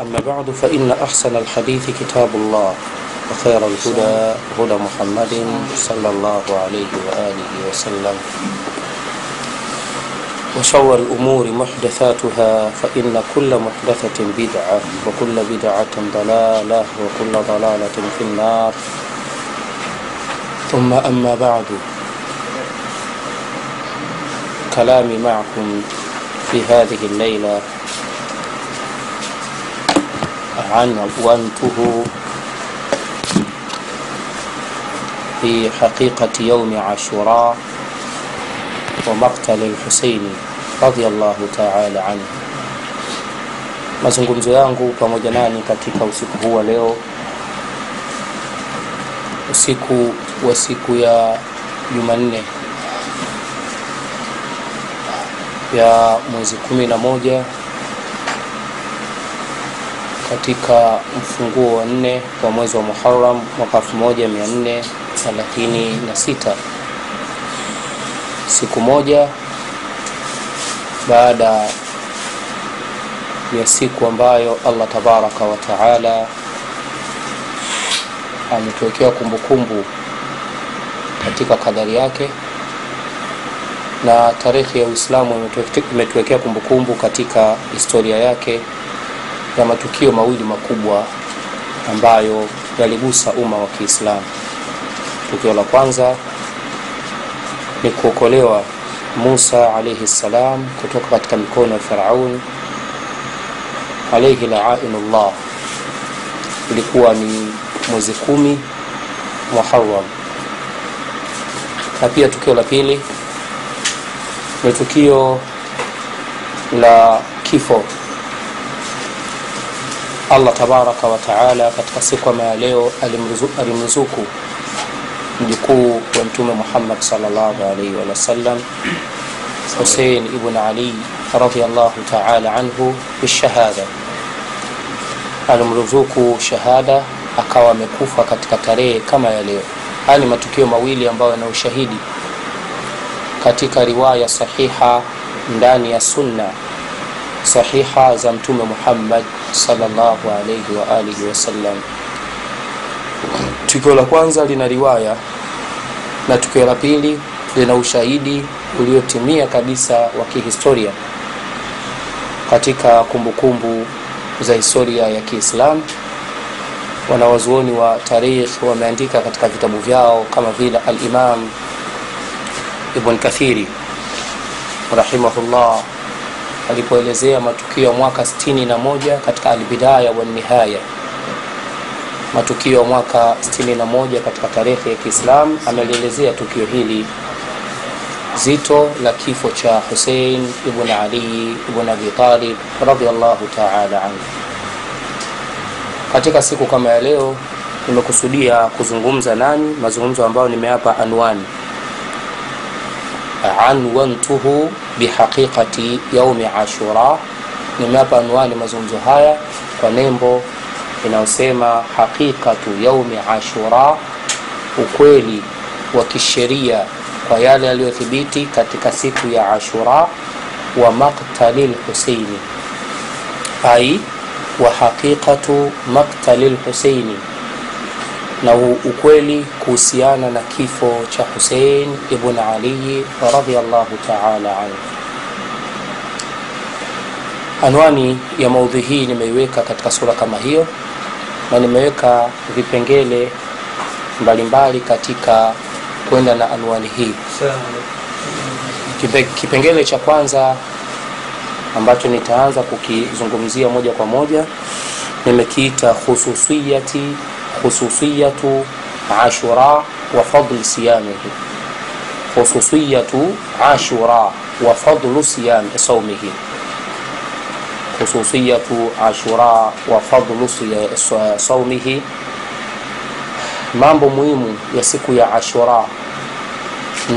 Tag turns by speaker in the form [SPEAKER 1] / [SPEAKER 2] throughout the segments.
[SPEAKER 1] أما بعد فإن أحسن الحديث كتاب الله وخير الهدى هدى محمد صلى الله عليه وآله وسلم. وشر الأمور محدثاتها فإن كل محدثة بدعة وكل بدعة ضلالة وكل ضلالة في النار. ثم أما بعد كلامي معكم في هذه الليلة. عنونته في حقيقة يوم عاشوراء ومقتل الحسين radhiallahu taala anhu. Mazungumzo yangu pamoja nani katika usiku huu wa leo, usiku wa siku ya Jumanne ya mwezi kumi na moja katika mfunguo wa nne wa mwezi wa Muharram mwaka 1436 siku moja baada ya siku ambayo Allah tabaraka wa taala ametuwekea kumbukumbu katika kadari yake na tarehe ya Uislamu imetuwekea kumbukumbu katika historia yake ya matukio mawili makubwa ambayo yaligusa umma wa Kiislamu. Tukio la kwanza ni kuokolewa Musa alayhi salam kutoka katika mikono ya Firaun alayhi la'inullah. Ilikuwa ni mwezi kumi Muharram, na pia tukio la pili ni tukio la kifo Allah tabaraka wa taala katika siku kama ya leo alimruzuku mjukuu wa Mtume Muhammad sallallahu alaihi Husein ibn Ali radhiyallahu taala anhu bishahada, alimruzuku shahada akawa amekufa katika tarehe kama ya leo. Haya ni matukio mawili ambayo yana ushahidi katika riwaya sahiha ndani ya sunna sahiha za Mtume Muhammad sallallahu alayhi wa alihi wasallam. Tukio la kwanza lina riwaya na tukio la pili lina ushahidi uliotimia kabisa wa kihistoria katika kumbukumbu kumbu za historia ya Kiislamu. Wanawazuoni wa tarikh wameandika katika vitabu vyao kama vile al-Imam Ibn Kathiri rahimahullah alipoelezea matukio ya mwaka 61 katika Albidaya wa Nihaya, matukio ya mwaka 61 katika tarehe ya Kiislamu, amelielezea tukio hili zito la kifo cha Hussein ibn Ali ibn Abi Talib ta'ala anhu. Katika siku kama ya leo, nimekusudia kuzungumza nani, mazungumzo ambayo nimeapa anwani anwantuhu bihaqiqati yaumi ashura. Nimeapa anwani mazungumzo haya kwa nembo inayosema haqiqatu yaumi ashura, ukweli wa kisheria kwa yale yaliyothibiti katika siku ya Ashura, wa maktali lhuseini, ai wa haqiqatu maktali lhuseini na ukweli kuhusiana na kifo cha Hussein ibn Ali radhiallahu ta'ala anhu. Anwani ya maudhui hii nimeiweka katika sura kama hiyo, na nimeweka vipengele mbalimbali katika kwenda na anwani hii. Kipengele cha kwanza ambacho nitaanza kukizungumzia moja kwa moja nimekiita khususiyati khususiyatu ashura wa fadl siyamihi, khususiyatu ashura wa fadlu siyam saumihi, khususiyatu ashura wa fadlu saumihi, mambo muhimu ya siku ya Ashura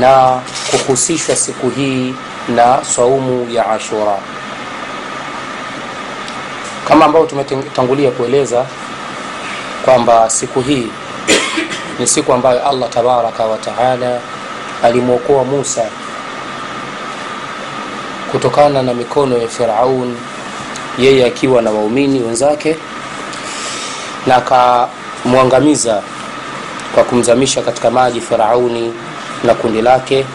[SPEAKER 1] na kuhusishwa siku hii na saumu ya Ashura, kama ambavyo tumetangulia kueleza kwamba siku hii ni siku ambayo Allah tabaraka wa taala alimwokoa Musa kutokana na mikono ya Firaun yeye akiwa na waumini wenzake na akamwangamiza kwa kumzamisha katika maji firauni na kundi lake.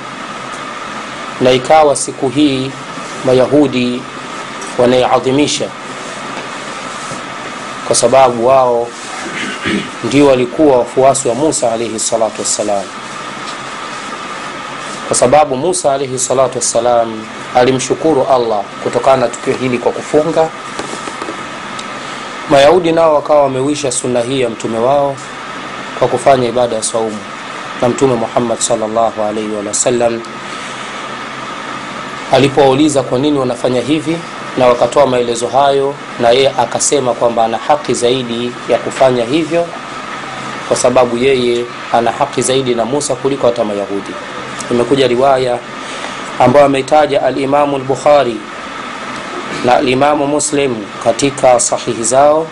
[SPEAKER 1] Na ikawa siku hii mayahudi wanaiadhimisha kwa sababu wao ndio walikuwa wafuasi wa musa alayhi salatu wassalam. Kwa sababu musa alayhi salatu wassalam alimshukuru allah kutokana na tukio hili kwa kufunga. Mayahudi nao wakawa wamewisha sunna hii ya mtume wao kwa kufanya ibada ya saumu na mtume muhammad salllahu alaihi wasallam alipowauliza kwa nini wanafanya hivi na wakatoa maelezo hayo na yeye akasema kwamba ana haki zaidi ya kufanya hivyo kwa sababu yeye ana haki zaidi na musa kuliko hata mayahudi. Imekuja riwaya ambayo ameitaja alimamu lbukhari na alimamu muslim katika sahihi zao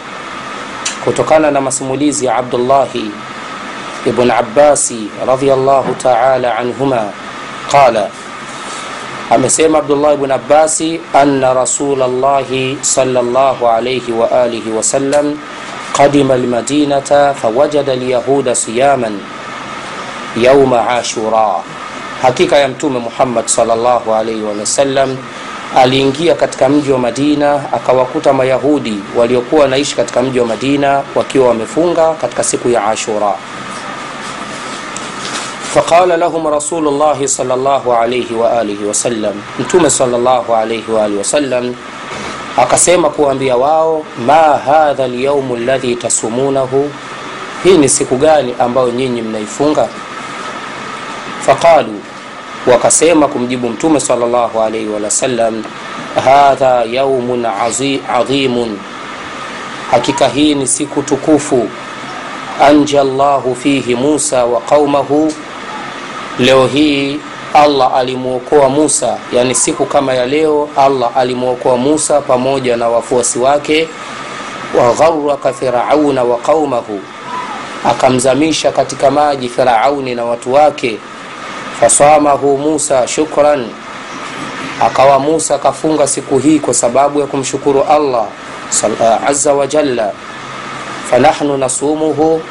[SPEAKER 1] kutokana na masimulizi ya abdullahi ibn abasi radiallahu taala anhuma. Qala amesema abdullah ibn abbasi anna rasulllahi salllahu alaihi waalihi wasallam qadima lmadinata fawajada lyahuda siyaman yauma ashura. Hakika ya mtume muhammad salllahu alaihi wasallam aliingia katika mji wa madina akawakuta mayahudi waliokuwa wanaishi katika mji wa madina wakiwa wamefunga katika siku ya ashura فقال لهم رسول الله صلى الله عليه وآله وسلم mtume صلى الله عليه وآله وسلم akasema kuambia wao ma hadha lyaumu ladhi tasumunahu hii ni siku gani ambayo nyinyi mnaifunga faqalu wakasema kumjibu mtume salllahu alaihi wasallam hadha yaumun adhimun hakika hii ni siku tukufu anja llahu fihi musa wa qaumahu leo hii allah alimwokoa musa. Yani siku kama ya leo allah alimwokoa musa pamoja na wafuasi wake. Wagharaka firauna wa qaumahu. Akamzamisha katika maji firauni na watu wake. Fasamahu musa shukran. Akawa musa akafunga siku hii kwa sababu ya kumshukuru allah aza wa jalla. Fanahnu nasumuhu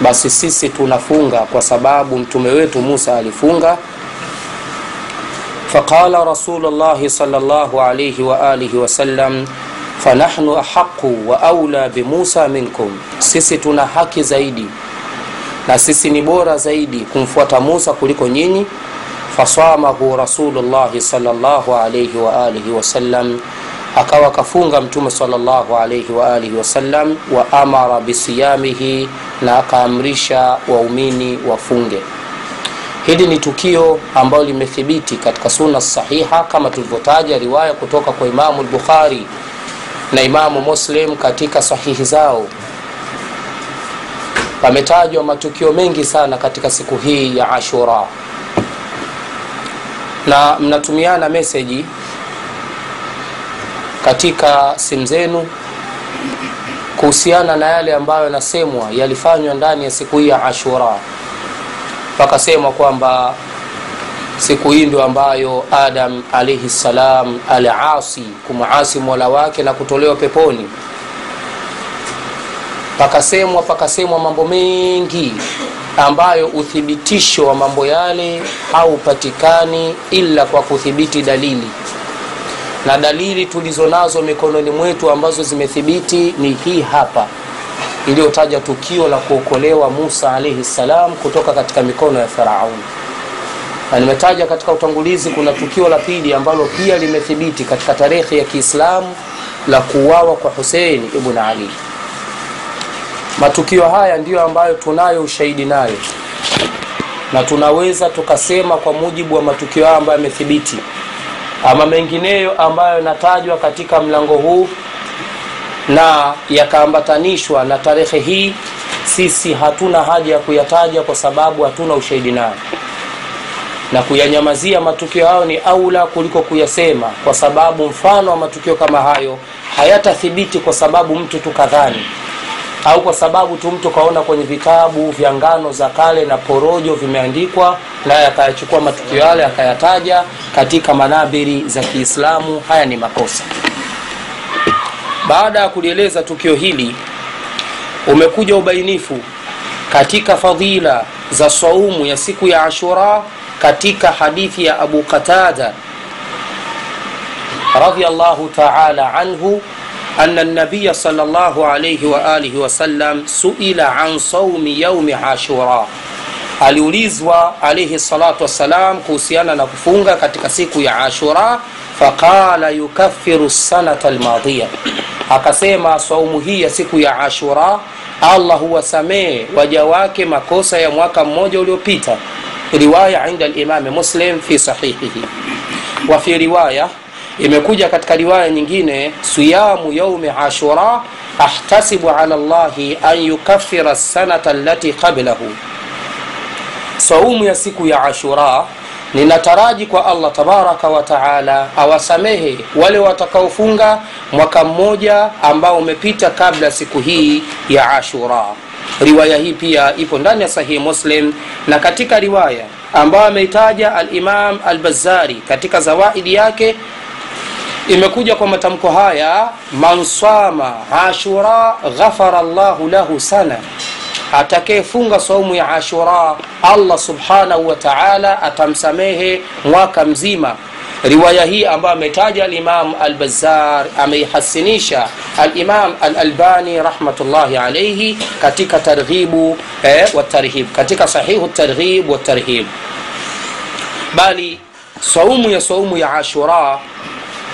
[SPEAKER 1] basi sisi tunafunga kwa sababu mtume wetu musa alifunga. Faqala rasulullahi salllahu alaihi waalihi wasallam fanahnu ahaqu wa aula bimusa minkum. Sisi tuna haki zaidi na sisi ni bora zaidi kumfuata musa kuliko nyinyi. Fasamahu rasulullahi salllahu alaihi waalihi wasallam akawa akafunga mtume salllahu alaihi waalihi wasallam wa amara bisiyamihi na akaamrisha waumini wafunge. Hili ni tukio ambalo limethibiti katika suna sahiha kama tulivyotaja riwaya kutoka kwa imamu lbukhari na imamu muslim katika sahihi zao. Pametajwa matukio mengi sana katika siku hii ya ashura. Na mnatumiana meseji katika simu zenu kuhusiana na yale ambayo yanasemwa yalifanywa ndani ya siku hii ya ashura. Pakasemwa kwamba siku hii ndio ambayo adam alaihi ssalam aliasi kumaasi mola wake na kutolewa peponi. Pakasemwa pakasemwa mambo mengi ambayo uthibitisho wa mambo yale haupatikani ila kwa kuthibiti dalili na dalili tulizonazo mikononi mwetu ambazo zimethibiti ni hii hapa. Iliyotaja tukio la kuokolewa musa alaihi ssalam kutoka katika mikono ya farauni na nimetaja katika utangulizi kuna tukio la pili ambalo pia limethibiti katika tarehe ya kiislamu la kuuawa kwa husein ibn ali. Matukio haya ndiyo ambayo tunayo ushahidi nayo. Na tunaweza tukasema kwa mujibu wa matukio hayo ambayo yamethibiti ama mengineyo ambayo yanatajwa katika mlango huu na yakaambatanishwa na tarehe hii sisi hatuna haja ya kuyataja kwa sababu hatuna ushahidi nayo. Na kuyanyamazia matukio hayo ni aula kuliko kuyasema kwa sababu mfano wa matukio kama hayo hayatathibiti kwa sababu mtu tukadhani au kwa sababu tu mtu kaona kwenye vitabu vya ngano za kale na porojo vimeandikwa naye akayachukua matukio yale akayataja katika manabiri za kiislamu haya ni makosa. Baada ya kulieleza tukio hili umekuja ubainifu katika fadhila za saumu ya siku ya ashura katika hadithi ya abu qatada radiallahu taala anhu أن النبي صلى الله عليه وآله وسلم سئل عن صوم يوم عاشوراء aliulizwa alaihi salatu wassalam kuhusiana na kufunga katika siku ya ashura faqala yukaffiru sanata almadhiya akasema saumu hii ya siku ya ashura allah huwasamehe waja wake makosa ya mwaka mmoja uliopita riwaya inda limami muslim fi sahihihi wa fi riwaya imekuja katika riwaya nyingine siyamu yaumi ashura ahtasibu ala llahi an yukafira sanata allati qablahu. Saumu ya siku ya ashura ninataraji kwa allah tabaraka wataala awasamehe wale watakaofunga mwaka mmoja ambao umepita kabla siku hii ya ashura. Riwaya hii pia ipo ndani ya sahihi muslim na katika riwaya ambayo ameitaja alimam albazari katika zawaidi yake imekuja kwa matamko haya man sama ashura ghafara llahu lahu sana. Atakayefunga saumu ya ashura allah subhanahu wa taala atamsamehe mwaka mzima. Riwaya hii ambayo ametaja alimam albazar ameihasinisha alimam alalbani rahmatullahi alaihi katika targhibu eh, watarhib katika sahihu targhib watarhib bali saumu ya saumu ya ashura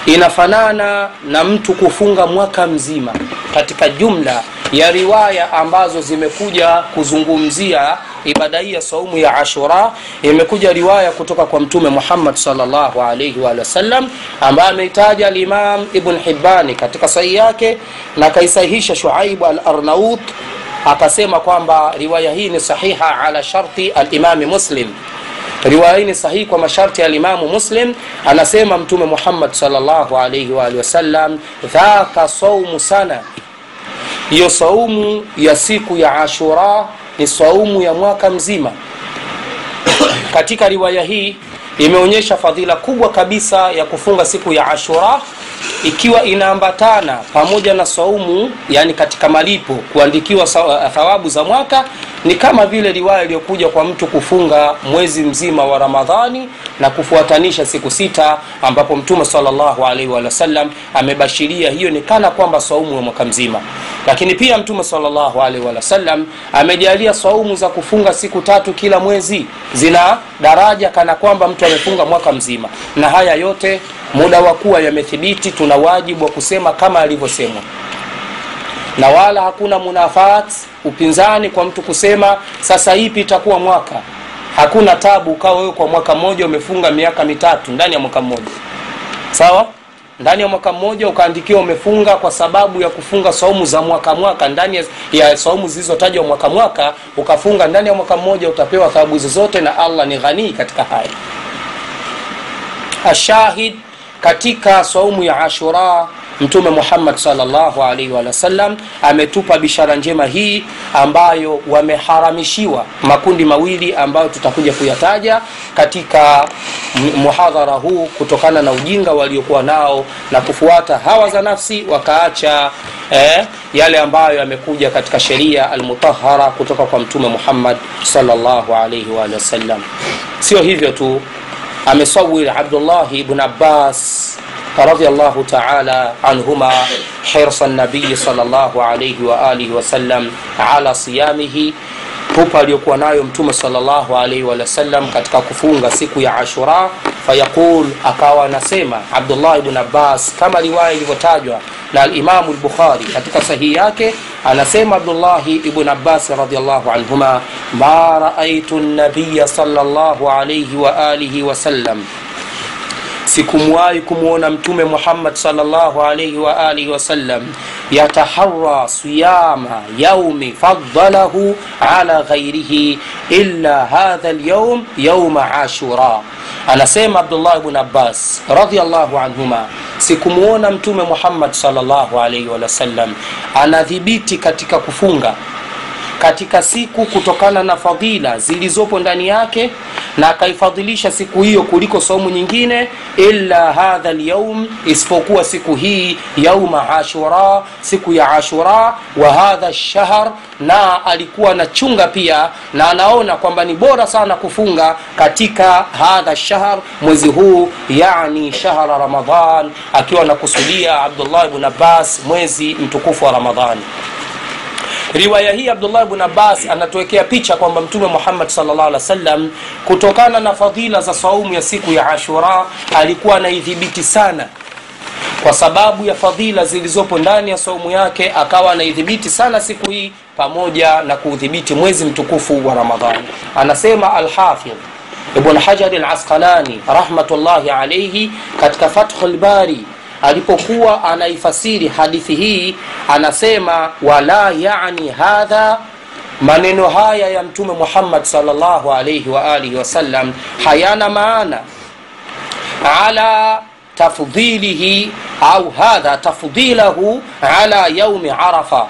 [SPEAKER 1] inafanana na mtu kufunga mwaka mzima katika jumla ya riwaya ambazo zimekuja kuzungumzia ibada hii ya saumu ya ashura. Imekuja riwaya kutoka kwa mtume muhammad salllahu alaihi wa sallam ambaye ameitaja alimam ibn hibani katika sahi yake na akaisahihisha shuaibu al arnaut akasema kwamba riwaya hii ni sahiha ala sharti alimami muslim riwaya hii ni sahihi kwa masharti ya limamu muslim. Anasema mtume muhammad salllahu alaihi waalihi wasallam dhaka saumu sana. Hiyo saumu ya siku ya ashura ni saumu ya mwaka mzima. Katika riwaya hii imeonyesha fadhila kubwa kabisa ya kufunga siku ya ashura ikiwa inaambatana pamoja na saumu yani katika malipo kuandikiwa thawabu za mwaka ni kama vile riwaya iliyokuja kwa mtu kufunga mwezi mzima wa ramadhani na kufuatanisha siku sita ambapo mtume salllahu alaihi wasallam amebashiria hiyo ni kana kwamba saumu ya mwaka mzima. Lakini pia mtume salllahu alaihi wasallam amejalia saumu za kufunga siku tatu kila mwezi zina daraja kana kwamba mtu amefunga mwaka mzima. Na haya yote muda wa kuwa yamethibiti tuna wajibu wa kusema kama alivyosemwa. Na wala hakuna munafat upinzani kwa mtu kusema sasa ipi itakuwa mwaka? Hakuna tabu ukawa wewe kwa mwaka mmoja umefunga miaka mitatu ndani ya mwaka mmoja. Sawa? Ndani ya mwaka mmoja ukaandikiwa umefunga kwa sababu ya kufunga saumu za mwaka mwaka ndani ya, saumu zilizotajwa mwaka mwaka ukafunga ndani ya mwaka mmoja utapewa thawabu hizo zote na allah ni ghanii katika haya. Ashahid katika saumu ya ashura mtume muhammad salllahu alaihi wasallam ametupa bishara njema hii ambayo wameharamishiwa makundi mawili ambayo tutakuja kuyataja katika muhadhara huu kutokana na ujinga waliokuwa nao na kufuata hawa za nafsi wakaacha eh, yale ambayo yamekuja katika sheria almutahara kutoka kwa mtume muhammad salllahu alaihi wasallam sio hivyo tu amesawir abdullahi ibn abbas radillahu taala anhuma hirsa nabiyi salllahu alaihi waalihi ala siyamihi pupa aliyokuwa nayo mtume salllahu alaihi katika kufunga siku ya ashura. Fayaqul akawa anasema abdullah ibn abbas kama riwaya ilivyotajwa na alimamu lbukhari katika sahihi yake أنسيم عبد الله ابن عباس رضي الله عنهما ما رأيت النبي صلى الله عليه وآله وسلم sikumwahi kumwona mtume muhammad salllahu alaihi waalihi wasallam yatahara siyama yaumi fadalahu ala ghairihi illa hadha lyaum yauma ashura. Anasema abdullah bn abbas radiallahu anhuma sikumwona mtume muhammad salllahu anadhibiti katika kufunga katika siku kutokana na fadhila zilizopo ndani yake na akaifadhilisha siku hiyo kuliko saumu nyingine illa hadha lyaum isipokuwa siku hii yauma ashura siku ya ashura wa hadha lshahr na alikuwa anachunga pia na anaona kwamba ni bora sana kufunga katika hadha shahr mwezi huu yani shahra ramadan akiwa anakusudia abdullah bn abbas mwezi mtukufu wa ramadhani riwaya hii abdullah bn abbas anatuwekea picha kwamba mtume muhammad salllah alih kutokana na fadhila za saumu ya siku ya ashura alikuwa anaidhibiti sana. Kwa sababu ya fadhila zilizopo ndani ya saumu yake akawa anaidhibiti sana siku hii pamoja na kuudhibiti mwezi mtukufu wa ramadhani. Anasema alhafidh ibn hajari alasqalani rahmatullahi alaihi katika fathu lbari alipokuwa anaifasiri hadithi hii anasema wala yani hadha maneno haya ya mtume muhammad salllahu waalihi wasallam hayana maana. Ala tafdhilihi au hadha tafdhilahu ala yaumi arafa.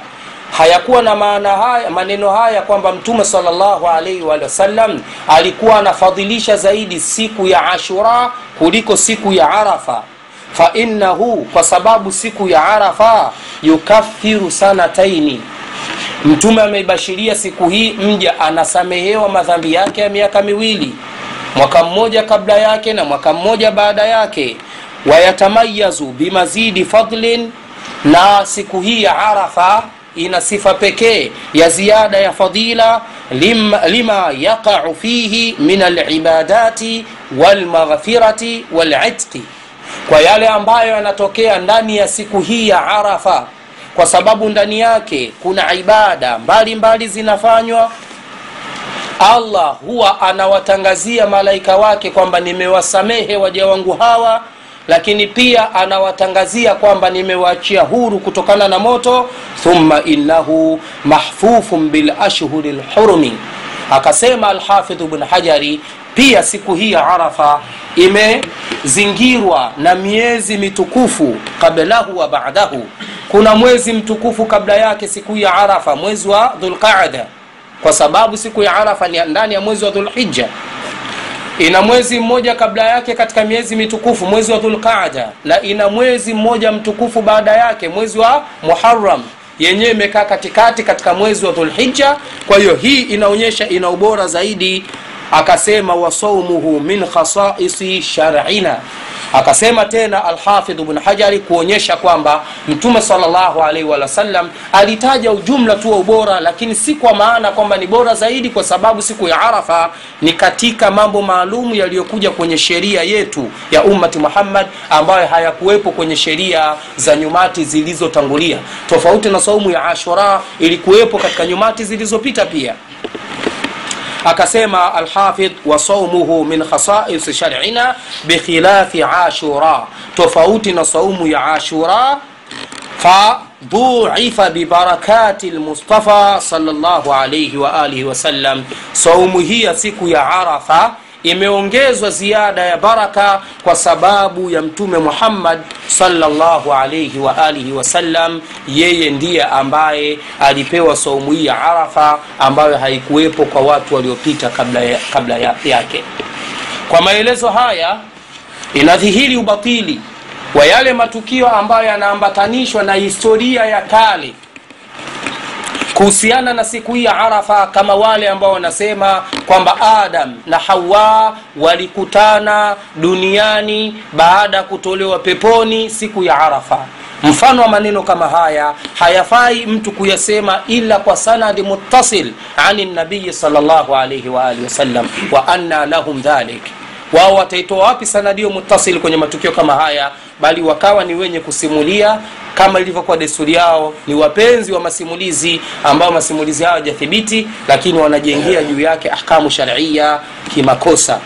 [SPEAKER 1] Hayakuwa na maana haya maneno haya kwamba mtume salllahu alaihi wa sallam alikuwa anafadhilisha zaidi siku ya ashura kuliko siku ya arafa fainahu kwa sababu siku ya arafa yukafiru sanataini mtume ameibashiria siku hii mja anasamehewa madhambi yake ya miaka miwili mwaka mmoja kabla yake na mwaka mmoja baada yake. Wayatamayazu bimazidi fadlin na siku hii ya arafa ina sifa pekee ya ziada ya fadila lima, lima yaqau fihi min alibadati walmaghfirati walitqi kwa yale ambayo yanatokea ndani ya siku hii ya arafa kwa sababu ndani yake kuna ibada mbalimbali mbali zinafanywa. Allah huwa anawatangazia malaika wake kwamba nimewasamehe waja wangu hawa lakini pia anawatangazia kwamba nimewaachia huru kutokana na moto. Thumma innahu mahfufun bilashhuri lhurumi akasema alhafidhu bn hajari pia siku hii ya arafa imezingirwa na miezi mitukufu qablahu wa badahu. Kuna mwezi mtukufu kabla yake siku ya arafa mwezi wa dhulqaada kwa sababu siku ya arafa ni ndani ya mwezi wa dhulhija ina mwezi mmoja kabla yake katika miezi mitukufu mwezi wa dhulqaada na ina mwezi mmoja mtukufu baada yake mwezi wa muharam yenyewe imekaa katikati katika mwezi wa dhulhija kwa hiyo hii inaonyesha ina ubora zaidi. Akasema wasaumuhu min khasaisi sharina akasema tena alhafidh bn hajari kuonyesha kwamba mtume salllahu alitaja ujumla tu wa ubora lakini si kwa maana kwamba ni bora zaidi kwa sababu siku ya arafa ni katika mambo maalum yaliyokuja kwenye sheria yetu ya ummati muhammad ambayo hayakuwepo kwenye sheria za nyumati zilizotangulia. Tofauti na saumu ya ashura ilikuwepo katika nyumati zilizopita pia akasema alhafidh wa saumuhu min khasais sharina bikhilafi ashura. Tofauti na saumu ya ashura fadhuifa bibarakati lmustafa salllahu alaihi waalihi wasallam saumu hii ya siku ya arafa imeongezwa ziada ya baraka kwa sababu ya mtume muhammad salllahu alaihi waalihi wasallam yeye ndiye ambaye alipewa saumu hii ya arafa ambayo haikuwepo kwa watu waliopita kabla, ya, kabla ya, yake. Kwa maelezo haya inadhihiri ubatili wa yale matukio ambayo yanaambatanishwa na historia ya kale kuhusiana na siku hii ya arafa kama wale ambao wanasema kwamba adam na hawa walikutana duniani baada ya kutolewa peponi siku ya arafa. Mfano wa maneno kama haya hayafai mtu kuyasema ila kwa sanadi muttasil ani nabiyi salllahu alaihi waalihi wasallam wa anna lahum dhalik. Wao wataitoa wapi sanadio muttasil kwenye matukio kama haya bali wakawa ni wenye kusimulia kama ilivyokuwa desturi yao ni wapenzi wa masimulizi ambao masimulizi hayo hajathibiti lakini wanajengea juu yake ahkamu sharia kimakosa